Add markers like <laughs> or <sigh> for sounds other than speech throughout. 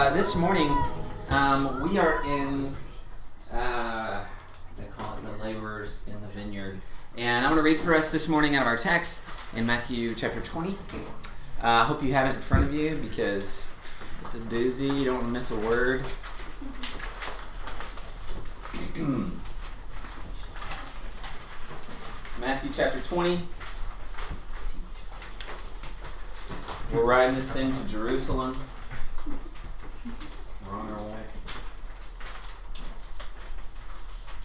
uh, this morning um, we are in, uh, they call it the laborers in the vineyard. And I'm going to read for us this morning out of our text in Matthew chapter 20. I uh, hope you have it in front of you because it's a doozy. You don't want to miss a word. <clears throat> Matthew chapter 20. We're riding this thing to Jerusalem. We're on our way.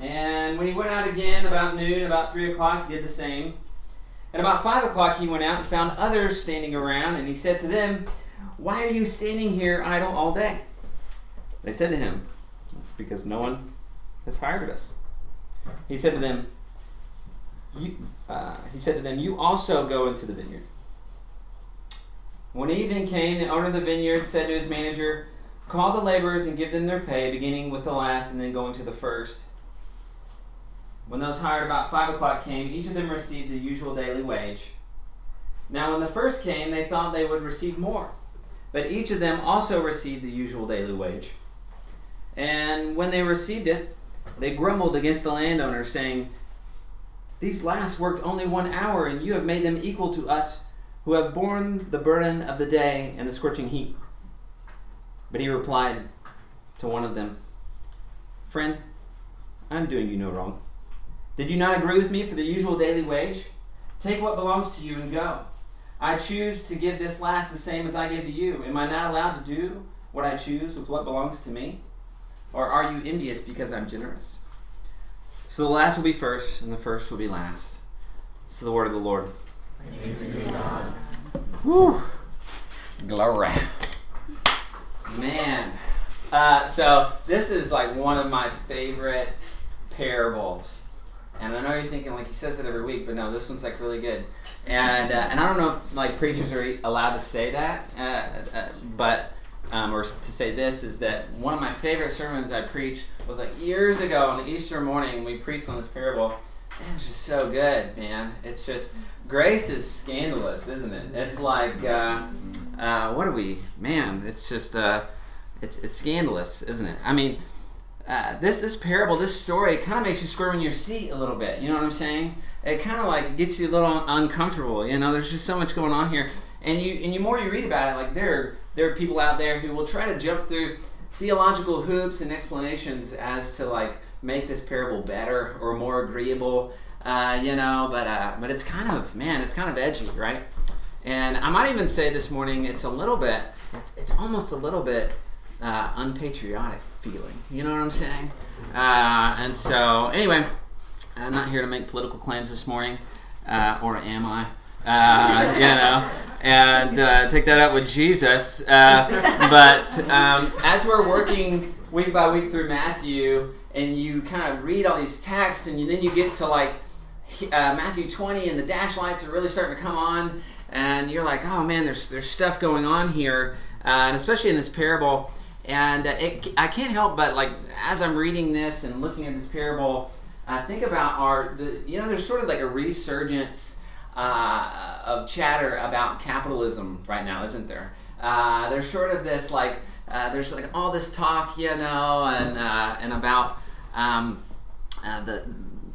And when he went out again about noon, about three o'clock, he did the same. And about five o'clock, he went out and found others standing around, and he said to them, Why are you standing here idle all day? They said to him, Because no one has hired us. He said to them, you, uh, he said to them, You also go into the vineyard. When evening came, the owner of the vineyard said to his manager, Call the laborers and give them their pay, beginning with the last and then going to the first. When those hired about five o'clock came, each of them received the usual daily wage. Now, when the first came, they thought they would receive more, but each of them also received the usual daily wage. And when they received it, they grumbled against the landowner, saying, These last worked only one hour, and you have made them equal to us who have borne the burden of the day and the scorching heat. But he replied to one of them, Friend, I'm doing you no wrong. Did you not agree with me for the usual daily wage? Take what belongs to you and go. I choose to give this last the same as I gave to you. Am I not allowed to do what I choose with what belongs to me? Or are you envious because I'm generous? So the last will be first, and the first will be last. So the word of the Lord. Whew. Glory. Man. Uh, so this is like one of my favorite parables. And I know you're thinking like he says it every week, but no, this one's like really good. And uh, and I don't know if like preachers are allowed to say that, uh, uh but um, or to say this is that one of my favorite sermons I preached was like years ago on Easter morning. We preached on this parable. And it's just so good, man. It's just grace is scandalous, isn't it? It's like, uh, uh, what are we? Man, it's just, uh, it's it's scandalous, isn't it? I mean, uh, this this parable, this story, kind of makes you squirm in your seat a little bit. You know what I'm saying? It kind of like gets you a little uncomfortable. You know, there's just so much going on here, and you and the more you read about it, like there there are people out there who will try to jump through theological hoops and explanations as to like make this parable better or more agreeable uh, you know. But uh, but it's kind of man, it's kind of edgy, right? And I might even say this morning, it's a little bit, it's, it's almost a little bit uh, unpatriotic feeling. You know what I'm saying? Uh, and so anyway, I'm not here to make political claims this morning, uh, or am I? Uh, you know, and uh, take that up with Jesus. Uh, but um, as we're working week by week through Matthew, and you kind of read all these texts, and you, then you get to like uh, Matthew 20, and the dash lights are really starting to come on, and you're like, oh man, there's there's stuff going on here, and especially in this parable. And uh, it, I can't help but like as I'm reading this and looking at this parable, I think about our the, you know there's sort of like a resurgence uh, of chatter about capitalism right now, isn't there? Uh, there's sort of this like uh, there's like all this talk, you know, and and about um, the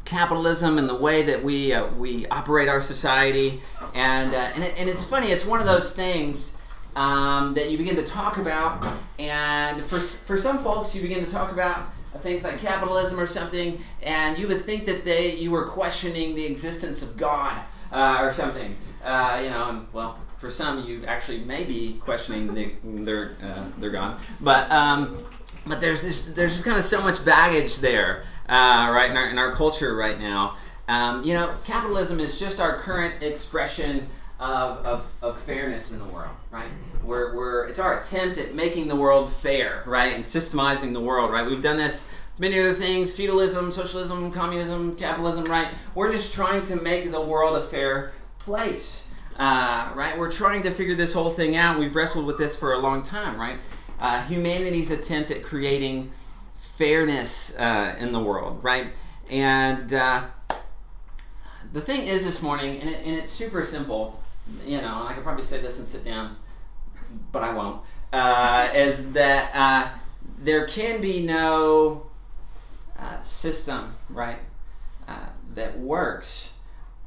capitalism and the way that we uh, we operate our society, and uh, and, it, and it's funny. It's one of those things um, that you begin to talk about, and for for some folks, you begin to talk about things like capitalism or something, and you would think that they you were questioning the existence of God uh, or something. Uh, you know, and well, for some, you actually may be questioning the, their uh, their God, but. Um, but there's this, there's just kind of so much baggage there uh, right in our, in our culture right now. Um, you know, capitalism is just our current expression of, of, of fairness in the world, right? We're, we're, it's our attempt at making the world fair, right? And systemizing the world, right? We've done this many other things feudalism, socialism, communism, capitalism, right? We're just trying to make the world a fair place, uh, right? We're trying to figure this whole thing out. We've wrestled with this for a long time, right? Uh, humanity's attempt at creating fairness uh, in the world, right? And uh, the thing is this morning, and, it, and it's super simple, you know, and I could probably say this and sit down, but I won't, uh, is that uh, there can be no uh, system, right, uh, that works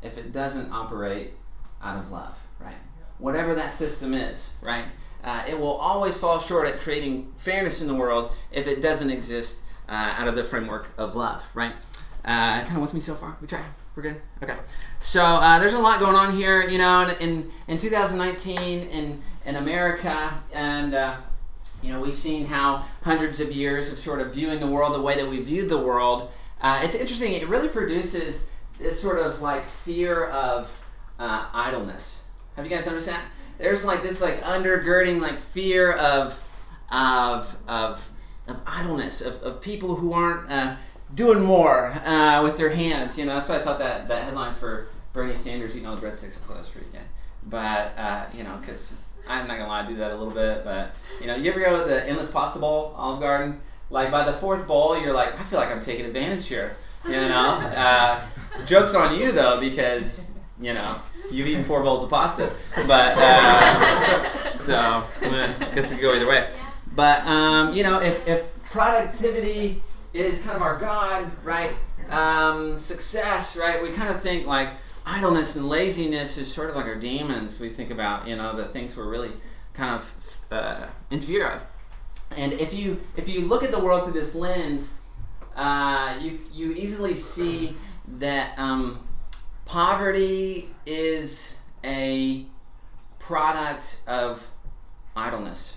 if it doesn't operate out of love, right? Whatever that system is, right? Uh, it will always fall short at creating fairness in the world if it doesn't exist uh, out of the framework of love, right? kind of with me so far? We try? We're good? Okay. So uh, there's a lot going on here, you know, in, in, in 2019 in, in America, and, uh, you know, we've seen how hundreds of years of sort of viewing the world the way that we viewed the world, uh, it's interesting, it really produces this sort of like fear of uh, idleness. Have you guys noticed that? There's like this like undergirding like fear of, of, of, of idleness, of, of people who aren't uh, doing more uh, with their hands. You know, that's why I thought that, that headline for Bernie Sanders eating all the breadsticks, thought that was. But, uh, you know, because I'm not going to lie, I do that a little bit. But, you know, you ever go to the Endless Pasta Bowl, Olive Garden? Like, by the fourth bowl, you're like, I feel like I'm taking advantage here. You know? <laughs> Uh, joke's on you, though, because, you know, you've eaten four bowls of pasta. But, uh, <laughs> so, I guess it could go either way. But, um, you know, if, if productivity is kind of our God, right? Um, success, right? We kind of think like idleness and laziness is sort of like our demons. We think about, you know, the things we're really kind of uh, in fear of. And if you if you look at the world through this lens, uh, you you easily see that um, poverty is a product of idleness.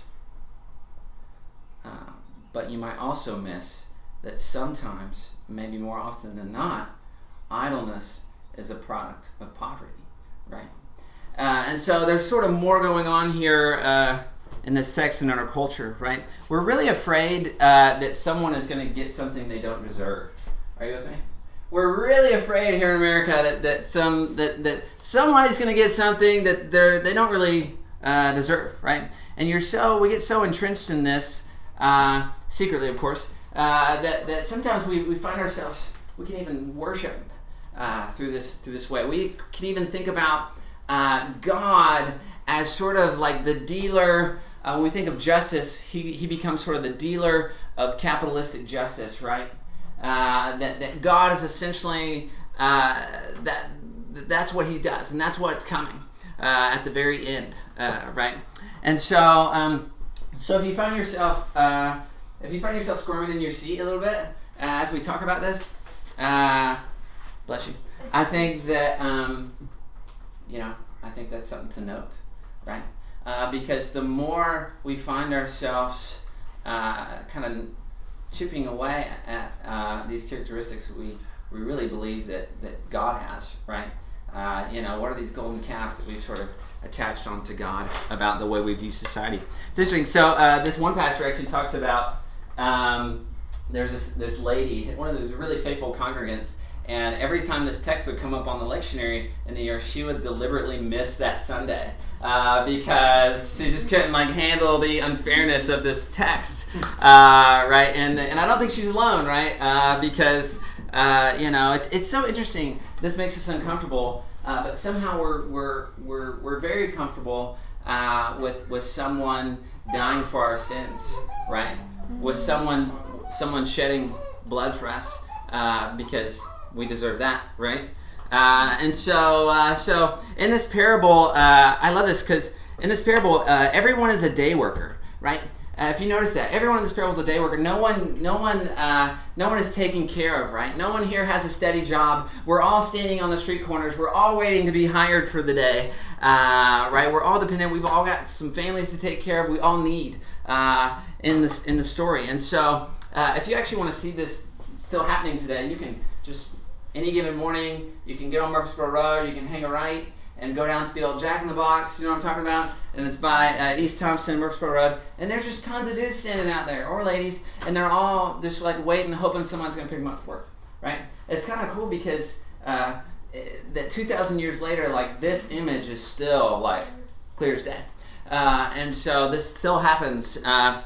Uh, but you might also miss that sometimes, maybe more often than not, idleness is a product of poverty, right? Uh, and so there's sort of more going on here uh, in this text and in our culture, right? We're really afraid uh, that someone is going to get something they don't deserve. Are you with me? We're really afraid here in America that, that some that, that somebody's going to get something that they're they don't really uh, deserve, right? And you're so we get so entrenched in this uh, secretly, of course, uh, that, that sometimes we, we find ourselves, we can even worship uh, through, this, through this way. We can even think about uh, God as sort of like the dealer. Uh, when we think of justice, he, he becomes sort of the dealer of capitalistic justice, right? Uh, that, that God is essentially, that, that's what he does, and that's what's coming at the very end, right? And so, um, so if you find yourself if you find yourself squirming in your seat a little bit uh, as we talk about this, uh, bless you. I think that um, you know, I think that's something to note, right? Uh, because the more we find ourselves uh, kind of chipping away at uh, these characteristics, we we really believe that that God has, right? Uh, you know, what are these golden calves that we've sort of attached onto God about the way we view society? It's interesting. So this one pastor actually talks about um, there's this, this lady, one of the really faithful congregants, and every time this text would come up on the lectionary in the year, she would deliberately miss that Sunday uh, because she just couldn't like handle the unfairness of this text, uh, right? And and I don't think she's alone, right? Uh, because uh, you know it's it's so interesting. This makes us uncomfortable, uh, but somehow we're we're we're we're very comfortable uh, with with someone dying for our sins, right? Was someone someone shedding blood for us uh, because we deserve that, right? Uh, and so, uh, so in this parable, uh, I love this because in this parable, uh, everyone is a day worker, right? Uh, if you notice that, everyone in this parable is a day worker. No one, no one, no one is taken care of, right? No one here has a steady job. We're all standing on the street corners. We're all waiting to be hired for the day, right? We're all dependent. We've all got some families to take care of. We all need in this in the story. And so, uh, if you actually want to see this still happening today, you can just any given morning you can get on Murfreesboro Road, you can hang a right, and go down to the old Jack in the Box, you know what I'm talking about? And it's by uh, East Thompson, Murfreesboro Road. And there's just tons of dudes standing out there, or ladies, and they're all just like waiting, hoping someone's going to pick them up for work, right? It's kind of cool because uh, that 2,000 years later, like this image is still like clear as day. Uh, and so this still happens uh,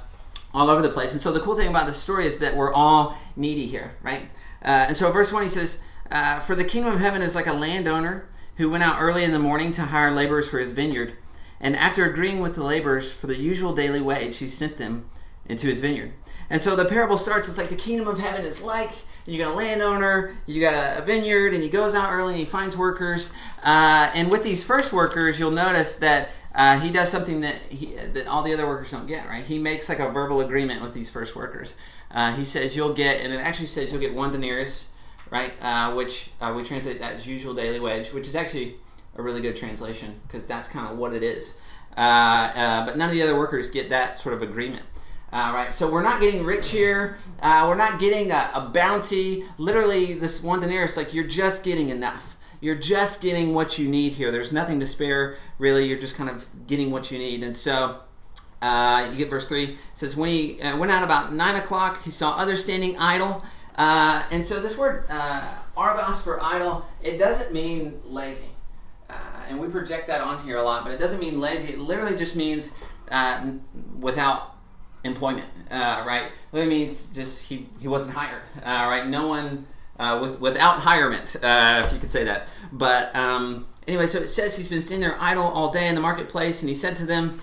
all over the place. And so the cool thing about this story is that we're all needy here, right? Uh, and so verse 1 he says, uh, For the kingdom of heaven is like a landowner who went out early in the morning to hire laborers for his vineyard. And after agreeing with the laborers for the usual daily wage, he sent them into his vineyard. And so the parable starts, it's like the kingdom of heaven is like you got a landowner, you got a, vineyard, and he goes out early and he finds workers. Uh, and with these first workers, you'll notice that uh, he does something that he, that all the other workers don't get. Right? He makes like a verbal agreement with these first workers. Uh, he says you'll get, and it actually says you'll get one denarius, right? Uh, which uh, we translate that as usual daily wage, which is actually a really good translation because that's kind of what it is. Uh, but none of the other workers get that sort of agreement. Uh, right, so we're not getting rich here. Uh, we're not getting a, a, bounty. Literally, this one denarius, like you're just getting enough. You're just getting what you need here. There's nothing to spare, really. You're just kind of getting what you need. And so uh, you get verse 3. It says, When he uh, went out about 9 o'clock, he saw others standing idle. Uh, and so this word, uh, argos for idle, it doesn't mean lazy. and we project that on here a lot, but it doesn't mean lazy. It literally just means without employment, uh, right? It means just he, he wasn't hired, uh, right? No one uh, with without hirement, uh, if you could say that. But um, anyway, so it says he's been sitting there idle all day in the marketplace, and he said to them,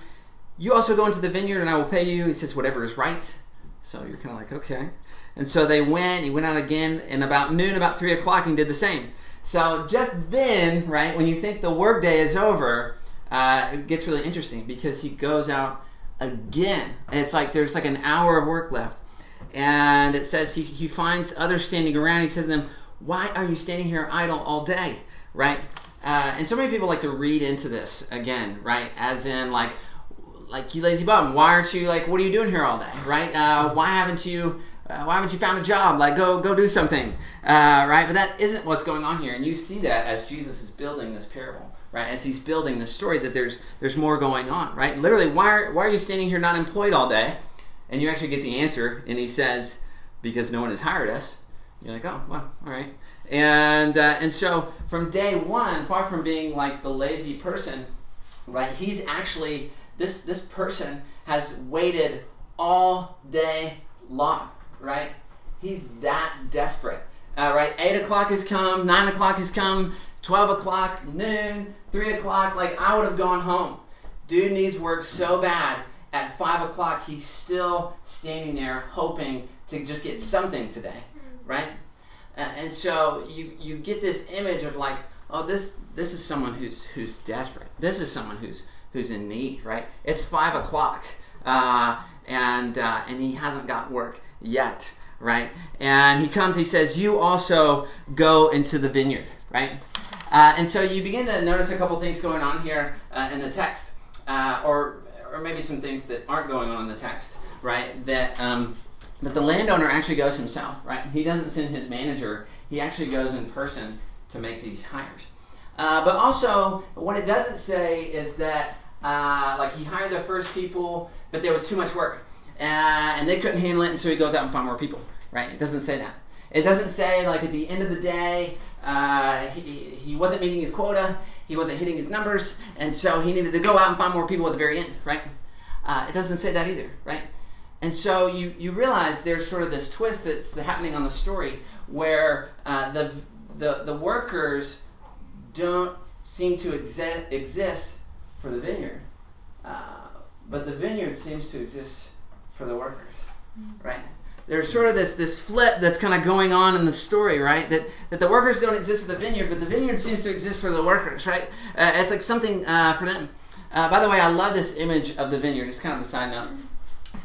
"You also go into the vineyard, and I will pay you." He says, "Whatever is right." So you're kind of like, okay. And so they went. He went out again, and about noon, about three o'clock, and did the same. So just then, right when you think the workday is over, uh, it gets really interesting because he goes out again. And it's like there's like an hour of work left. And it says he, he finds others standing around. He says to them, Why are you standing here idle all day? Right? Uh, and so many people like to read into this again, right? As in, like, like you lazy bum, why aren't you like, what are you doing here all day, right? Uh, why haven't you, uh, why haven't you found a job? Like, go go do something, uh, right? But that isn't what's going on here, and you see that as Jesus is building this parable right? As he's building the story, that there's there's more going on, right? Literally, why are, why are you standing here not employed all day? And you actually get the answer, and he says, because no one has hired us. You're like, oh, well, all right. And uh, and so from day one, far from being like the lazy person, right? He's actually this this person has waited all day long, right? He's that desperate. Uh, right, eight o'clock has come, nine o'clock has come, 12 o'clock, noon, 3 o'clock, like I would have gone home. Dude needs work so bad. At 5 o'clock, he's still standing there hoping to just get something today, right? and so you, you get this image of like, oh, this this is someone who's who's desperate. This is someone who's who's in need, right? It's five o'clock, uh, and uh, and he hasn't got work yet, right? And he comes, he says, "You also go into the vineyard," right? Uh, and so you begin to notice a couple things going on here uh, in the text, uh, or or maybe some things that aren't going on in the text, right? That um, that the landowner actually goes himself, right? He doesn't send his manager; he actually goes in person to make these hires. Uh, but also, what it doesn't say is that uh, like he hired the first people, but there was too much work, uh, and they couldn't handle it, and so he goes out and find more people, right? It doesn't say that. It doesn't say like at the end of the day uh, he, he wasn't meeting his quota, he wasn't hitting his numbers, and so he needed to go out and find more people at the very end, right? Uh, it doesn't say that either, right? And so you, you realize there's sort of this twist that's happening on the story where uh, the, the, the workers don't seem to exi- exist for the vineyard, uh, but the vineyard seems to exist for the workers, right? There's sort of this this flip that's kind of going on in the story, right? That that the workers don't exist for the vineyard, but the vineyard seems to exist for the workers, right? Uh, it's like something uh, for them. Uh, by the way, I love this image of the vineyard. It's kind of a side note,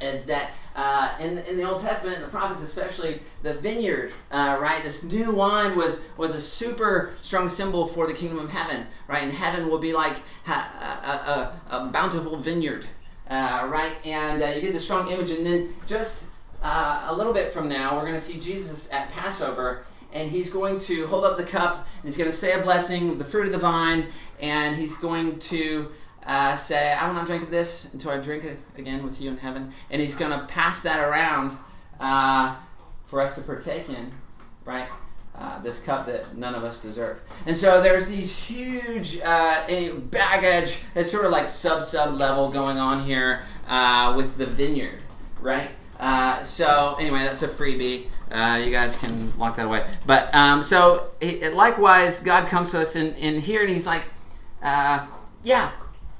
is that uh, in, in the Old Testament, in the prophets especially, the vineyard, uh, right? This new wine was was a super strong symbol for the kingdom of heaven, right? And heaven will be like a, a, a, a bountiful vineyard, uh, right? And you get the strong image, and then just uh, a little bit from now, we're going to see Jesus at Passover, and he's going to hold up the cup, and he's going to say a blessing, the fruit of the vine, and he's going to uh, say, I will not drink of this until I drink it again with you in heaven. And he's going to pass that around uh, for us to partake in, right? Uh, this cup that none of us deserve. And so there's these huge uh, baggage, it's sort of like sub sub level going on here uh, with the vineyard, right? Uh, so anyway, that's a freebie. Uh, you guys can lock that away. But um, so it, likewise, God comes to us in, in here and He's like, uh, yeah,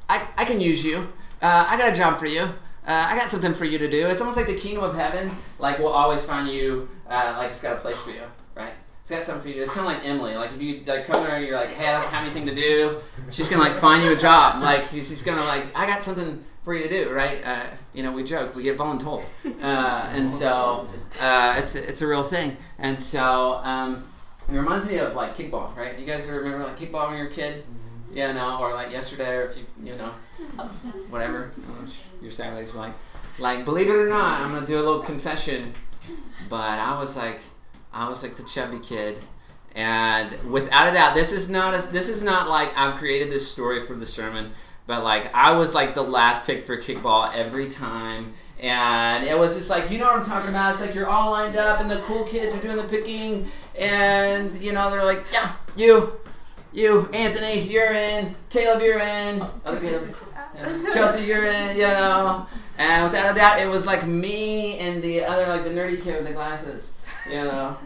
I, I can use you. I got a job for you. I got something for you to do. It's almost like the kingdom of heaven. Like we'll always find you. like it's got a place for you, got something for you to. It's kind of like Emily. Like if you like come there and you're like, hey, I don't have anything to do. She's gonna like find you a job. Like she's gonna like, I got something for you to do, right? Uh, you know, we joke, we get voluntold, uh, and so uh, it's it's a real thing. And so um, it reminds me of like kickball, right? You guys remember like kickball when you were a kid? Yeah, no, or like yesterday, or if you you know, whatever. <laughs> Your Saturdays were like, like believe it or not, I'm gonna do a little confession, but I was like I was like the chubby kid. And without a doubt, this is not a, this is not like I've created this story for the sermon, but like I was like the last pick for kickball every time. And it was just like, you know what I'm talking about? It's like you're all lined up and the cool kids are doing the picking and you know, they're like, Yeah, you, you, Anthony, you're in, Caleb, you're in, other Caleb, Chelsea, you're in, you know. And without a doubt, it was like me and the other like the nerdy kid with the glasses you know.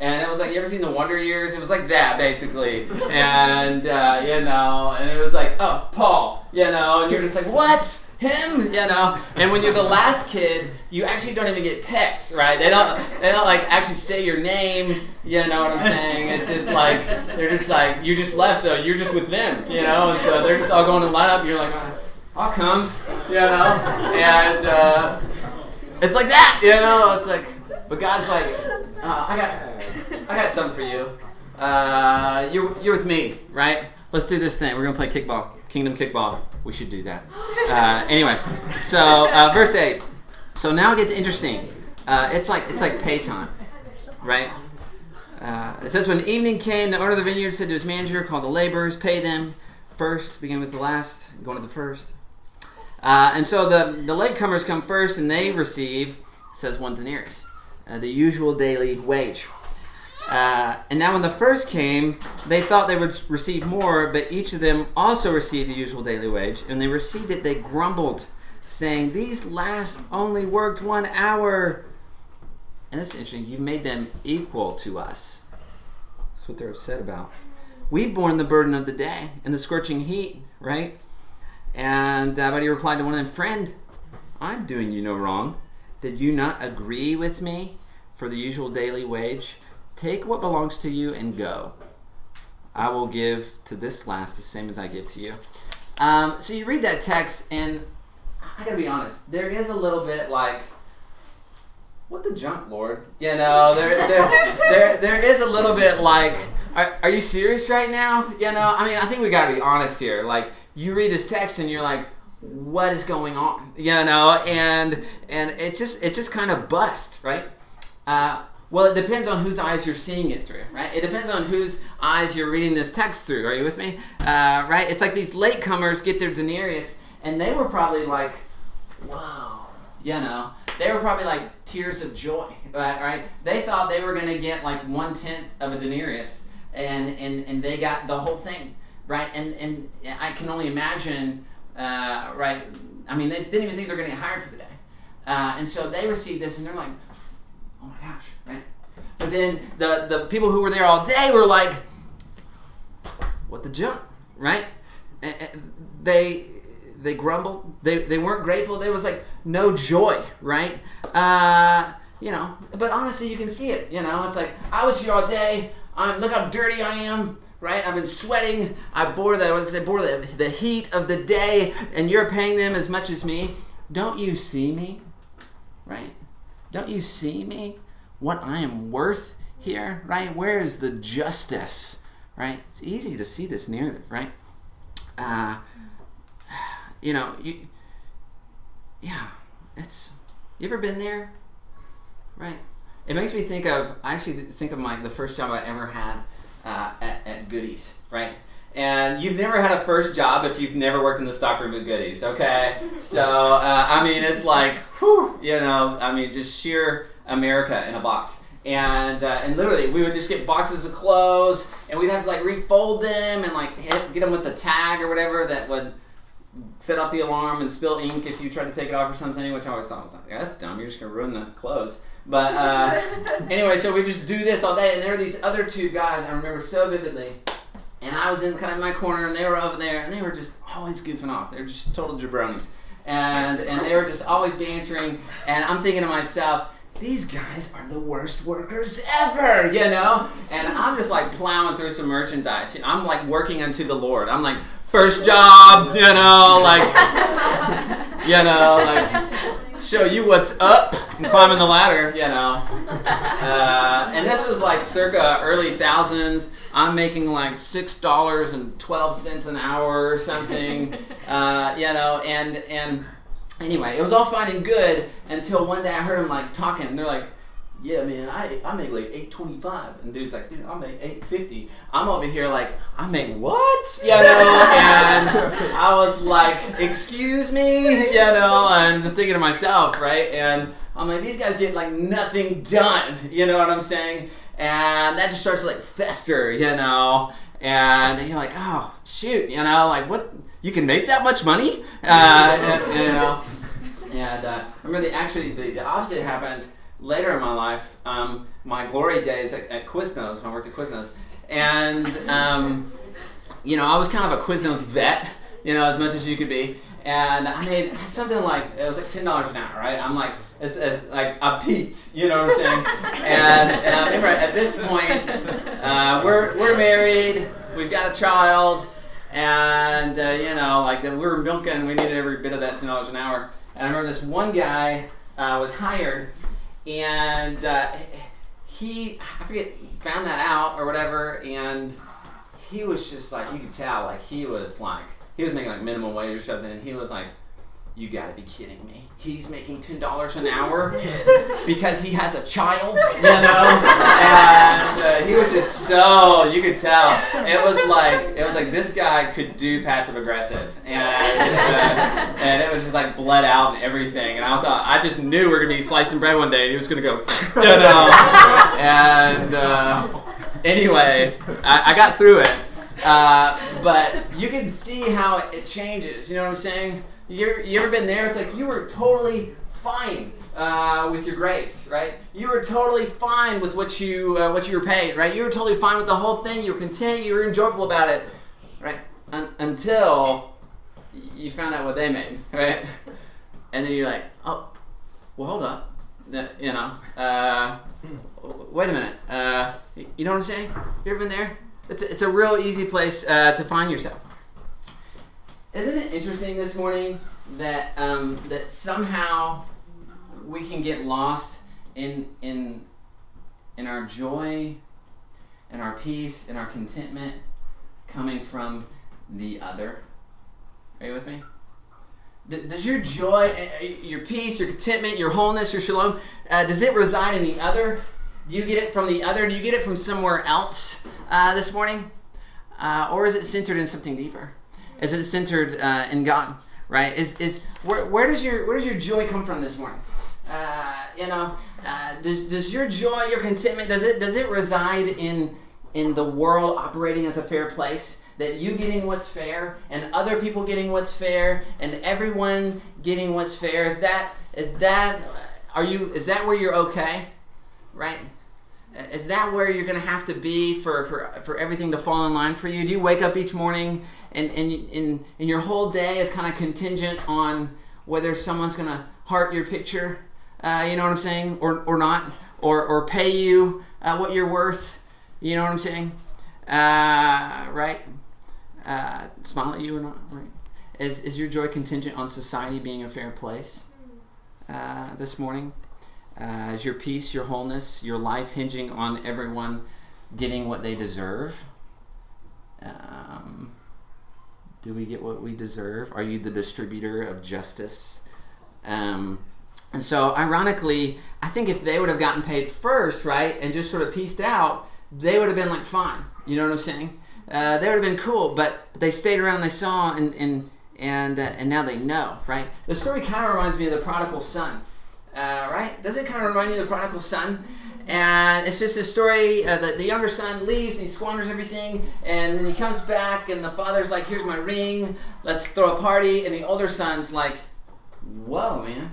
And it was like, you ever seen the Wonder Years? It was like that, basically. And, uh, you know, and it was like, oh, Paul, you know, and you're just like, what? Him, you know, and when you're the last kid, you actually don't even get picked, right? They don't, they don't like actually say your name. You know what I'm saying? It's just like they're just like you just left, so you're just with them, you know, and so they're just all going to line up. You're like, I'll come, you know, and uh, it's like that, you know. It's like but God's like, uh, I got, I got something for you. Uh, you're, you're with me, right? Let's do this thing. We're gonna play kickball, Kingdom kickball. We should do that. Uh, anyway, so uh, verse eight. So now it gets interesting. Uh, it's like it's like pay time, right? Uh, it says when evening came, the owner of the vineyard said to his manager, "Call the laborers, pay them first, begin with the last, going to the first." Uh, and so the the latecomers come first, and they receive says one denarius uh, the usual daily wage. Uh, and now, when the first came, they thought they would receive more, but each of them also received the usual daily wage. And they received it, they grumbled, saying, These last only worked one hour. And that's interesting. You've made them equal to us. That's what they're upset about. We've borne the burden of the day and the scorching heat, right? And uh, but he replied to one of them, Friend, I'm doing you no wrong. Did you not agree with me for the usual daily wage? Take what belongs to you and go. I will give to this last the same as I give to you. Um, so you read that text, and I gotta be honest, there is a little bit like, what the junk, Lord? You know, there, there, there, there is a little bit like, are, are you serious right now? You know, I mean, I think we gotta be honest here. Like, you read this text and you're like, what is going on you know and and it's just it just kind of bust right uh, well it depends on whose eyes you're seeing it through right? It depends on whose eyes you're reading this text through. Are you with me? Uh, right? It's like these latecomers get their denarius and they were probably like whoa you know? They were probably like tears of joy <laughs> right, right? they thought they were going to get like one tenth of a denarius and, and and they got the whole thing right? And and i can only imagine uh, right? I mean, they didn't even think they're going to get hired for the day. Uh, and so they received this and they're like, my gosh, right? But then the, the people who were there all day were like, what the junk, right? And they they grumbled. They, they weren't grateful. There was like no joy, right? Uh, you know, but honestly, you can see it. You know, it's like I was here all day. I'm look how dirty I am right? I've been sweating. I bore the what I bore the, the heat of the day, and you're paying them as much as me. Don't you see me? Right? Don't you see me? What I am worth here, right? Where is the justice? Right? It's easy to see this narrative, right? Uh, you know, you, yeah, it's. You ever been there? Right? it makes me think of. I actually think of my the first job I ever had uh, at, at Goody's, right? And you've never had a first job if you've never worked in the stockroom at Goody's, okay? <laughs> So uh, I mean, it's like, whew, you know, I mean, just sheer America in a box. And uh, and literally, we would just get boxes of clothes, and we'd have to like refold them and like hit, get them with the tag or whatever that would set off the alarm and spill ink if you tried to take it off or something, which I always thought was like, yeah, that's dumb. You're just gonna ruin the clothes. But uh, <laughs> anyway, so we just do this all day, and there were these other two guys I remember so vividly. And I was in kind of my corner, and they were over there, and they were just always goofing off. They were just total jabronis, and and they were just always bantering. And I'm thinking to myself, these guys are the worst workers ever, you know? And I'm just like plowing through some merchandise. You know, I'm like working unto the Lord. I'm like, first job, you know, like, <laughs> you know, like, show you what's up and climbing the ladder, you know. Uh, and this was like circa early thousands. I'm making like six dollars and twelve cents an hour or something, uh, you know, and and anyway, it was all fine and good until one day I heard them like talking, and they're like, "Yeah, man, I, I make like eight twenty five, and dude's like, know, I make eight fifty. I'm over here like, I make what? You know, and I was like, excuse me, <laughs> you know, and just thinking to myself, right, and I'm like, these guys get like nothing done, you know what I'm saying? And that just starts to like fester, you know. And you're like, oh shoot, you know, like what? You can make that much money, uh, and, you know. And uh, I remember the actually the, the opposite happened later in my life. Um, my glory days at, at Quiznos when I worked at Quiznos, and um, you know I was kind of a Quiznos vet, you know, as much as you could be. And I made something like it was like ten dollars an hour, right? I'm like as like a Pete, you know what I'm saying? and, and I remember at this point, uh, we're we're married, we've got a child, and uh, you know, like we were milking, we needed every bit of that ten dollars an hour. And I remember this one guy uh, was hired, and uh, he I forget found that out or whatever, and he was just like you could tell, like he was like he was making like minimum wage or something, and he was like, "You got to be kidding me! He's making ten dollars an hour <laughs> because he has a child, you know." and uh, he was just so you could tell it was like it was like this guy could do passive aggressive, and uh, and it was just like bled out and everything. And I thought I just knew we were gonna be slicing bread one day, and he was gonna go, <laughs> you know. and uh, anyway, I, I got through it. Uh, but you can see how it changes. You know what I'm saying? You you ever been there? It's like you were totally fine uh, with your grades, right? You were totally fine with what you uh, what you were paid, right? You were totally fine with the whole thing. You were content. You were enjoyable about it, right? Un- until you found out what they made, right? <laughs> And then you're like, oh, well, hold up, you know. Uh, wait a minute. Uh, you know what I'm saying? You ever been there? It's a, it's a real easy place uh, to find yourself. Isn't it interesting this morning that um, that somehow we can get lost in in in our joy and our peace and our contentment coming from the other. Are you with me? Does your joy, your peace, your contentment, your wholeness, your shalom, uh, does it reside in the other? Do you get it from the other? Do you get it from somewhere else uh, this morning? Uh, or is it centered in something deeper? Is it centered uh, in God? Right? Is, is where, where does your where does your joy come from this morning? Uh, you know, uh, does, does your joy, your contentment, does it does it reside in in the world operating as a fair place? That you getting what's fair and other people getting what's fair and everyone getting what's fair is that is that are you is that where you're okay? Right? Is that where you're to have to be for, for, for everything to fall in line for you? Do you wake up each morning and, and, and, and your whole day is kind of contingent on whether someone's going to heart your picture, uh, you know what I'm saying, or, or not, or, or pay you uh, what you're worth, you know what I'm saying, uh, right? Uh, smile at you or not, right? Is, is your joy contingent on society being a fair place uh, this morning? Uh, is your peace, your wholeness, your life hinging on everyone getting what they deserve? Um, do we get what we deserve? Are you the distributor of justice? Um, and so, ironically, I think if they would have gotten paid first, right, and just sort of pieced out, they would have been like fine. You know what I'm saying? Uh, they would have been cool, but, but they stayed around. They saw, and and and uh, and now they know, right? The story kind of reminds me of the prodigal son, uh, right? Does it kind of remind you of the prodigal son? And it's just a story. Uh, the, the younger son leaves and he squanders everything, and then he comes back, and the father's like, "Here's my ring. Let's throw a party." And the older son's like, "Whoa, man!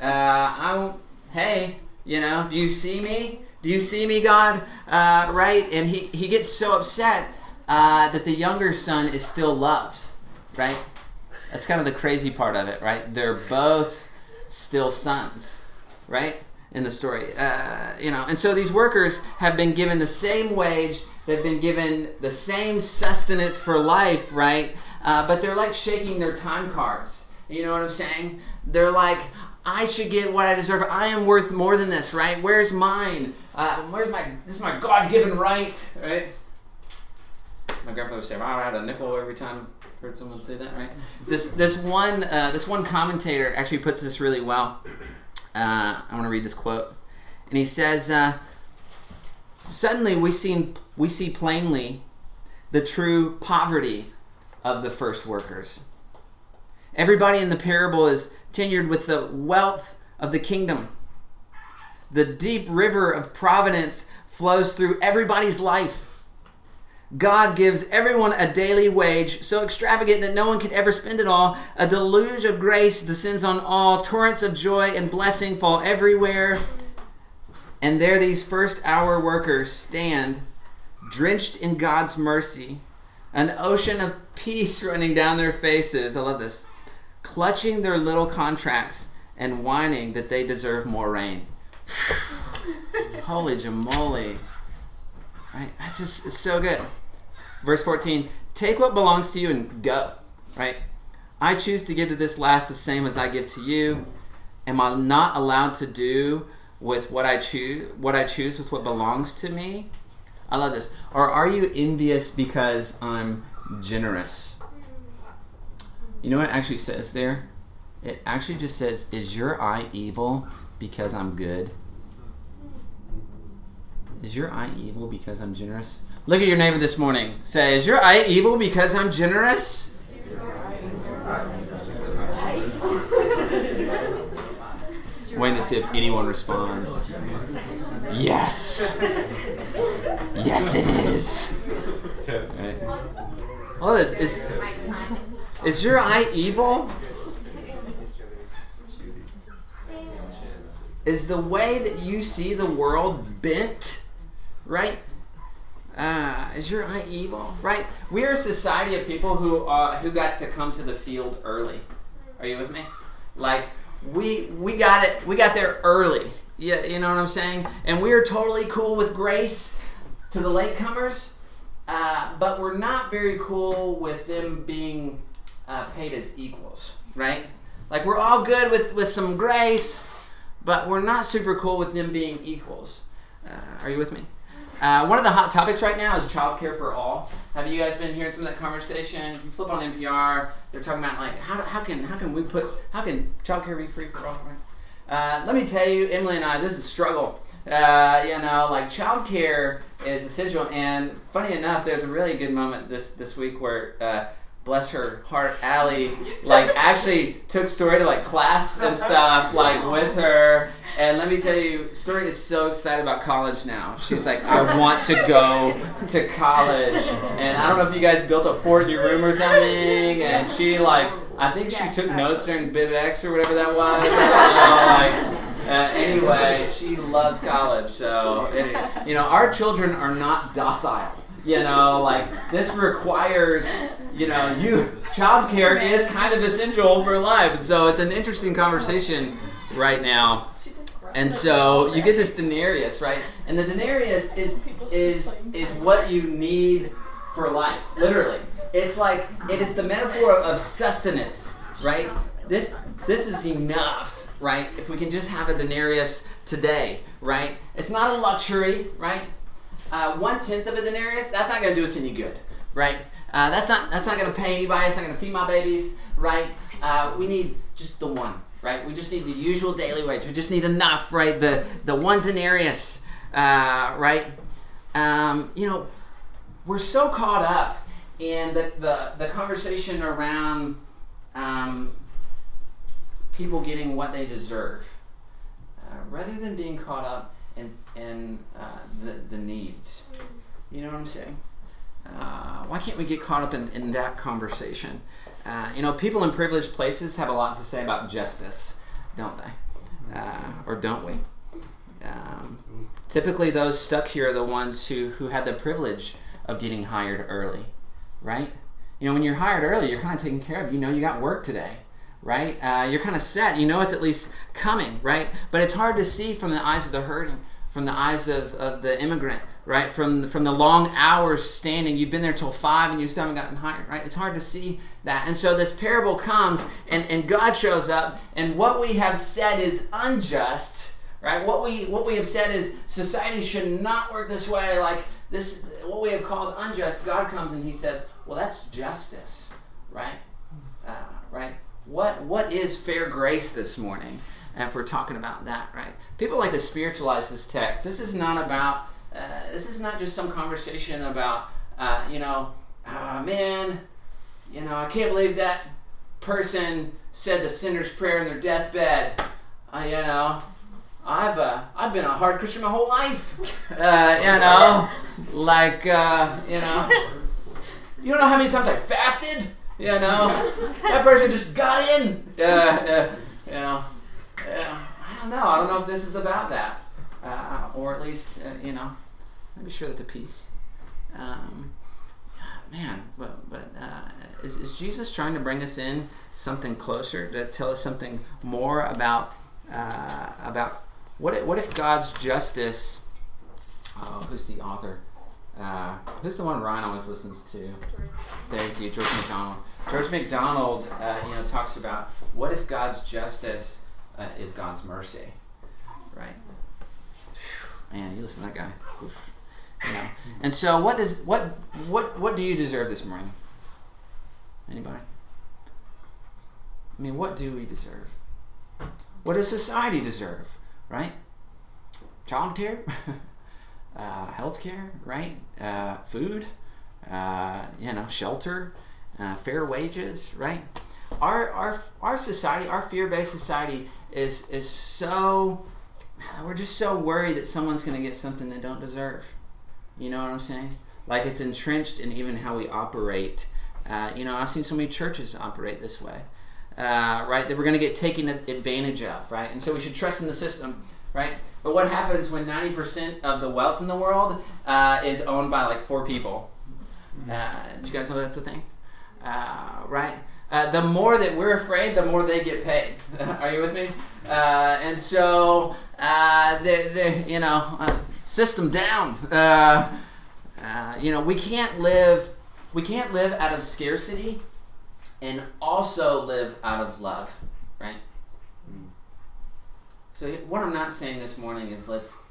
Uh, I. Hey, you know, do you see me? Do you see me, God? Uh, right? And he, he gets so upset uh, that the younger son is still loved, right? That's kind of the crazy part of it, right? They're both still sons, right? In the story, uh, you know, and so these workers have been given the same wage, they've been given the same sustenance for life, right? Uh, but they're like shaking their time cards. You know what I'm saying? They're like, I should get what I deserve. I am worth more than this, right? Where's mine? Uh, where's my? This is my God-given right, right? My grandfather would say, "Wow, I had a nickel every time." I heard someone say that, right? This this one uh, this one commentator actually puts this really well. Uh, I want to read this quote, and he says, uh, "Suddenly we see we see plainly the true poverty of the first workers." Everybody in the parable is tenured with the wealth of the kingdom. The deep river of providence flows through everybody's life. God gives everyone a daily wage so extravagant that no one can ever spend it all. A deluge of grace descends on all. Torrents of joy and blessing fall everywhere. And there these first hour workers stand, drenched in God's mercy, an ocean of <laughs> peace running down their faces. I love this clutching their little contracts and whining that they deserve more rain. <laughs> Holy jamoli. Right? That's just so good. Verse 14 Take what belongs to you and go. Right? I choose to give to this last the same as I give to you. Am I not allowed to do with what I choose what I choose with what belongs to me? I love this. Or are you envious because I'm generous? You know what it actually says there? It actually just says, Is your eye evil because I'm good? Is your eye evil because I'm generous? Look at your neighbor this morning. Say, Is your eye evil because I'm generous? Waiting to see if anyone responds. Yes. Yes, it is. Right. Well, is, is, is your eye evil? Is the way that you see the world bent? Right? Uh, is your eye evil? Right? We are a society of people who uh, who got to come to the field early. Are you with me? Like we we got it. We got there early. Yeah, you know what I'm saying. And we are totally cool with grace to the latecomers, uh, but we're not very cool with them being uh, paid as equals, right? Like we're all good with with some grace, but we're not super cool with them being equals. Uh, are you with me? Uh, one of the hot topics right now is childcare for all. Have you guys been hearing some of that conversation? If you flip on NPR, they're talking about like how, how can how can we put how can childcare be free for all? Right? Uh, let me tell you, Emily and I, this is a struggle. Uh, you know, like childcare is essential. And funny enough, there's a really good moment this this week where uh, bless her heart, Allie, like actually took Story to like class and stuff, like with her. And let me tell you, Story is so excited about college now. She's like, I want to go to college. And I don't know if you guys built a fort in your room or something. And she like, I think she took notes during BibX or whatever that was. Like, uh, anyway, she loves college. So, you know, our children are not docile. You know, like this requires, you know, you childcare is kind of essential for life. So it's an interesting conversation right now. And so you get this denarius, right? And the denarius is is is what you need for life, literally. It's like it is the metaphor of sustenance, right? This this is enough, right? If we can just have a denarius today, right? It's not a luxury, right? Uh, one tenth of a denarius, that's not going to do us any good, right? Uh, that's not that's not going to pay anybody. It's not going to feed my babies, right? Uh, we need just the one, right? We just need the usual daily wage. We just need enough, right? The the one denarius, uh, right? Um, you know, we're so caught up in the the, the conversation around um, people getting what they deserve, uh, rather than being caught up in uh, the the needs. You know what I'm saying? Uh, why can't we get caught up in, in that conversation? Uh, you know, people in privileged places have a lot to say about justice, don't they? Uh, or don't we? Um, typically, those stuck here are the ones who, who had the privilege of getting hired early, right? You know, when you're hired early, you're kind of taken care of. You know, you got work today, right? Uh, you're kind of set. You know it's at least coming, right? But it's hard to see from the eyes of the hurting, from the eyes of, of the immigrant, right? From from the long hours standing, you've been there till five and you still haven't gotten hired, right? It's hard to see that. And so this parable comes and, and God shows up, and what we have said is unjust, right? What we what we have said is society should not work this way, like this what we have called unjust, God comes and he says, Well that's justice, right? Uh, right? What what is fair grace this morning? And if we're talking about that, right? People like to spiritualize this text. This is not about uh, this is not just some conversation about, uh, you know, oh, man, you know, I can't believe that person said the sinner's prayer in their deathbed. Uh, you know, I've uh, I've been a hard Christian my whole life. Uh, you know, like uh, you know, you don't know how many times I fasted. You know, that person just got in. Uh, uh, you know, I don't know. I don't know if this is about that, uh, or at least you know, maybe sure that's a piece. Um, man, but but uh, is, is Jesus trying to bring us in something closer to tell us something more about uh, about what if, what if God's justice? Oh, who's the author? Uh, who's the one Ryan always listens to? Thank you, George MacDonald. George MacDonald, uh, you know, talks about what if God's justice uh, is God's mercy, right? Man, you listen to that guy. Oof. And so, what does what what what do you deserve this morning? Anybody? I mean, what do we deserve? What does society deserve? Right? Childcare, <laughs> uh, healthcare, right? Uh, food, uh, you know, shelter, uh, fair wages, right? Our our our society, our fear-based society, is is so. We're just so worried that someone's going to get something they don't deserve. You know what I'm saying? Like it's entrenched in even how we operate. Uh, you know, I've seen so many churches operate this way, uh, right? That we're going to get taken advantage of, right? And so we should trust in the system, right? But what happens when 90% of the wealth in the world uh, is owned by like four people? Uh, did you guys know that's a thing? Uh, right? Uh, the more that we're afraid, the more they get paid. <laughs> Are you with me? and so, the, the, you know, system down. Uh, uh, you know, we can't live we can't live out of scarcity and also live out of love, right? Mm. So what I'm not saying this morning is let's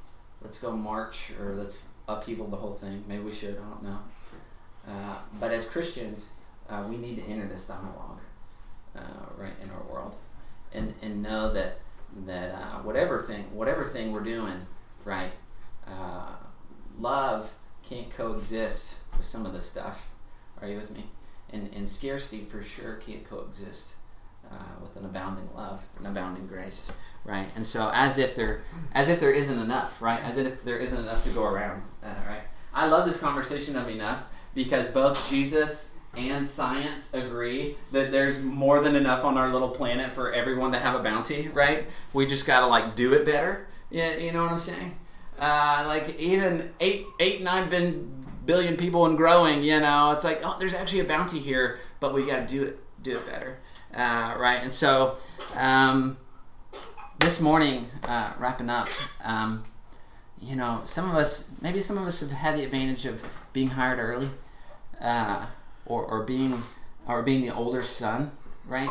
let's go march or let's upheaval the whole thing. Maybe we should. I don't know. Uh, but as Christians, uh, we need to enter this dialogue, uh, right, in our world, and and know that that uh, whatever thing whatever thing we're doing, right, uh, love can't coexist with some of the stuff. Are you with me? And, and scarcity for sure can't coexist uh, with an abounding love, an abounding grace, right? And so as if there, as if there isn't enough, right? As if there isn't enough to go around, uh, right? I love this conversation of enough because both Jesus and science agree that there's more than enough on our little planet for everyone to have a bounty, right? We just gotta like do it better. Yeah, you know what I'm saying? Uh, like even eight, eight, nine bin, billion people and growing. You know, it's like oh, there's actually a bounty here, but we got to do it, do it better, uh, right? And so um, this morning, uh, wrapping up. Um, you know, some of us, maybe some of us have had the advantage of being hired early, uh, or, or being, or being the older son, right?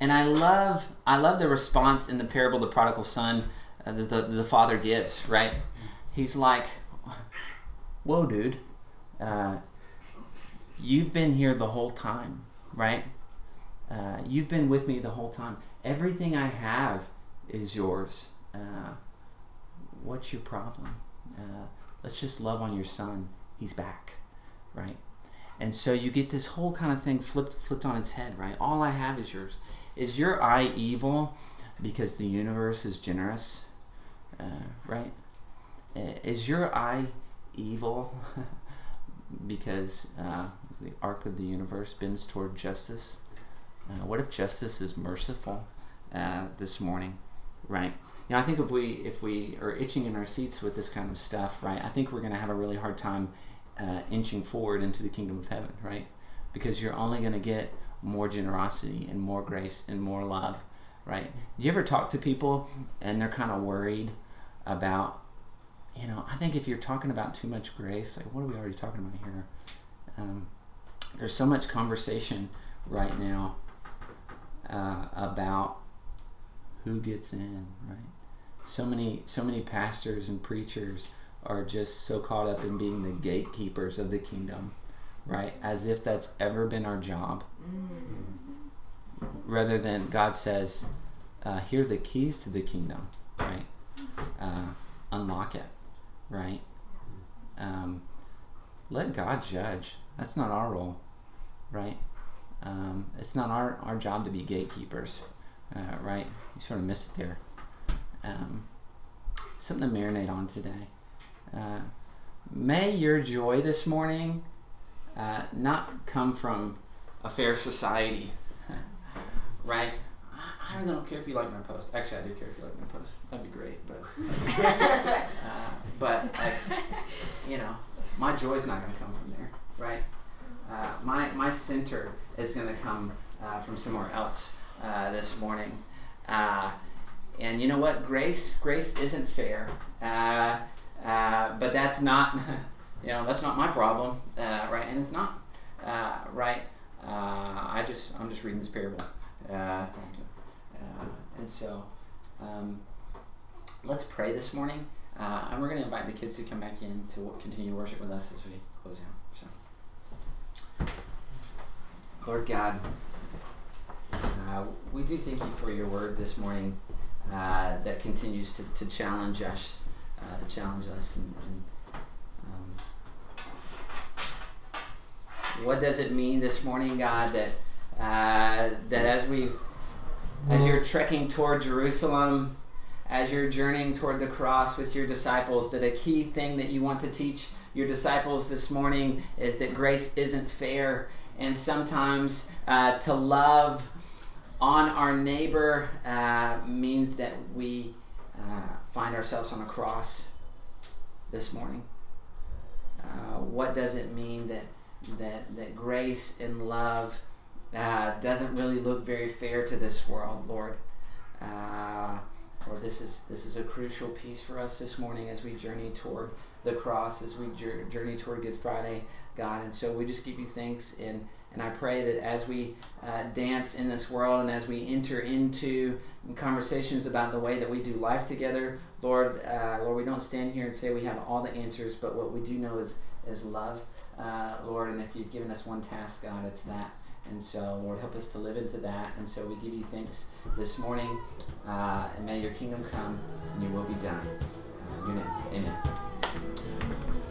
And I love, I love the response in the parable of the prodigal son uh, that the, the father gives, right? He's like, whoa, dude, uh, you've been here the whole time, right? Uh, you've been with me the whole time. everything I have is yours. Uh, what's your problem? Uh, let's just love on your son. He's back, right? And so you get this whole kind of thing flipped flipped on its head, right? All I have is yours. Is your eye evil because the universe is generous, uh, right? Uh, is your eye evil <laughs> because uh, the arc of the universe bends toward justice? Uh, what if justice is merciful uh, this morning, right? You know, I think if we if we are itching in our seats with this kind of stuff, right? I think we're going to have a really hard time uh, inching forward into the kingdom of heaven, right? Because you're only going to get more generosity and more grace and more love, right? You ever talk to people and they're kind of worried about, you know, I think if you're talking about too much grace, like what are we already talking about here? Um, there's so much conversation right now uh, about who gets in, right? So many, so many pastors and preachers are just so caught up in being the gatekeepers of the kingdom, right? As if that's ever been our job. Mm. Rather than God says, uh, here are the keys to the kingdom, right? Uh, unlock it, right? Um, let God judge. That's not our role, right? Um, it's not our, our job to be gatekeepers, uh, right? You sort of missed it there. Um, something to marinate on today. Uh, may your joy this morning uh, not come from a fair society, <laughs> right? I don't, don't care if you like my post. Actually, I do care if you like my post. That'd be great, but <laughs> uh, but you know, my joy's not going to come from there, right? Uh, my my center is going to come uh, from somewhere else uh, this morning. Uh, and you know what? Grace grace isn't fair. Uh, but that's not, <laughs> you know, that's not my problem, uh, right? And it's not, uh, right? Uh, I just, I'm just reading this parable. Uh, and so, um, let's pray this morning. and we're going to invite the kids to come back in to continue worship with us as we close out. So, Lord God, we do thank you for your word this morning that continues to, to challenge us uh, to challenge us. And, and um, what does it mean this morning, God, that uh, that as we as you're trekking toward Jerusalem, as you're journeying toward the cross with your disciples, that a key thing that you want to teach your disciples this morning is that grace isn't fair, and sometimes uh, to love on our neighbor uh, means that we uh, find ourselves on a cross this morning? Uh, what does it mean that that that grace and love uh, doesn't really look very fair to this world, Lord? Uh, Lord, this is this is a crucial piece for us this morning as we journey toward the cross, as we journey toward Good Friday, God. And so we just give you thanks and and I pray that as we uh, dance in this world and as we enter into conversations about the way that we do life together, Lord, uh, Lord, we don't stand here and say we have all the answers, but what we do know is is love, uh, Lord. And if you've given us one task, God, it's that. And so, Lord, help us to live into that. And so we give you thanks this morning. Uh, and may your kingdom come and your will be done. In your name, amen.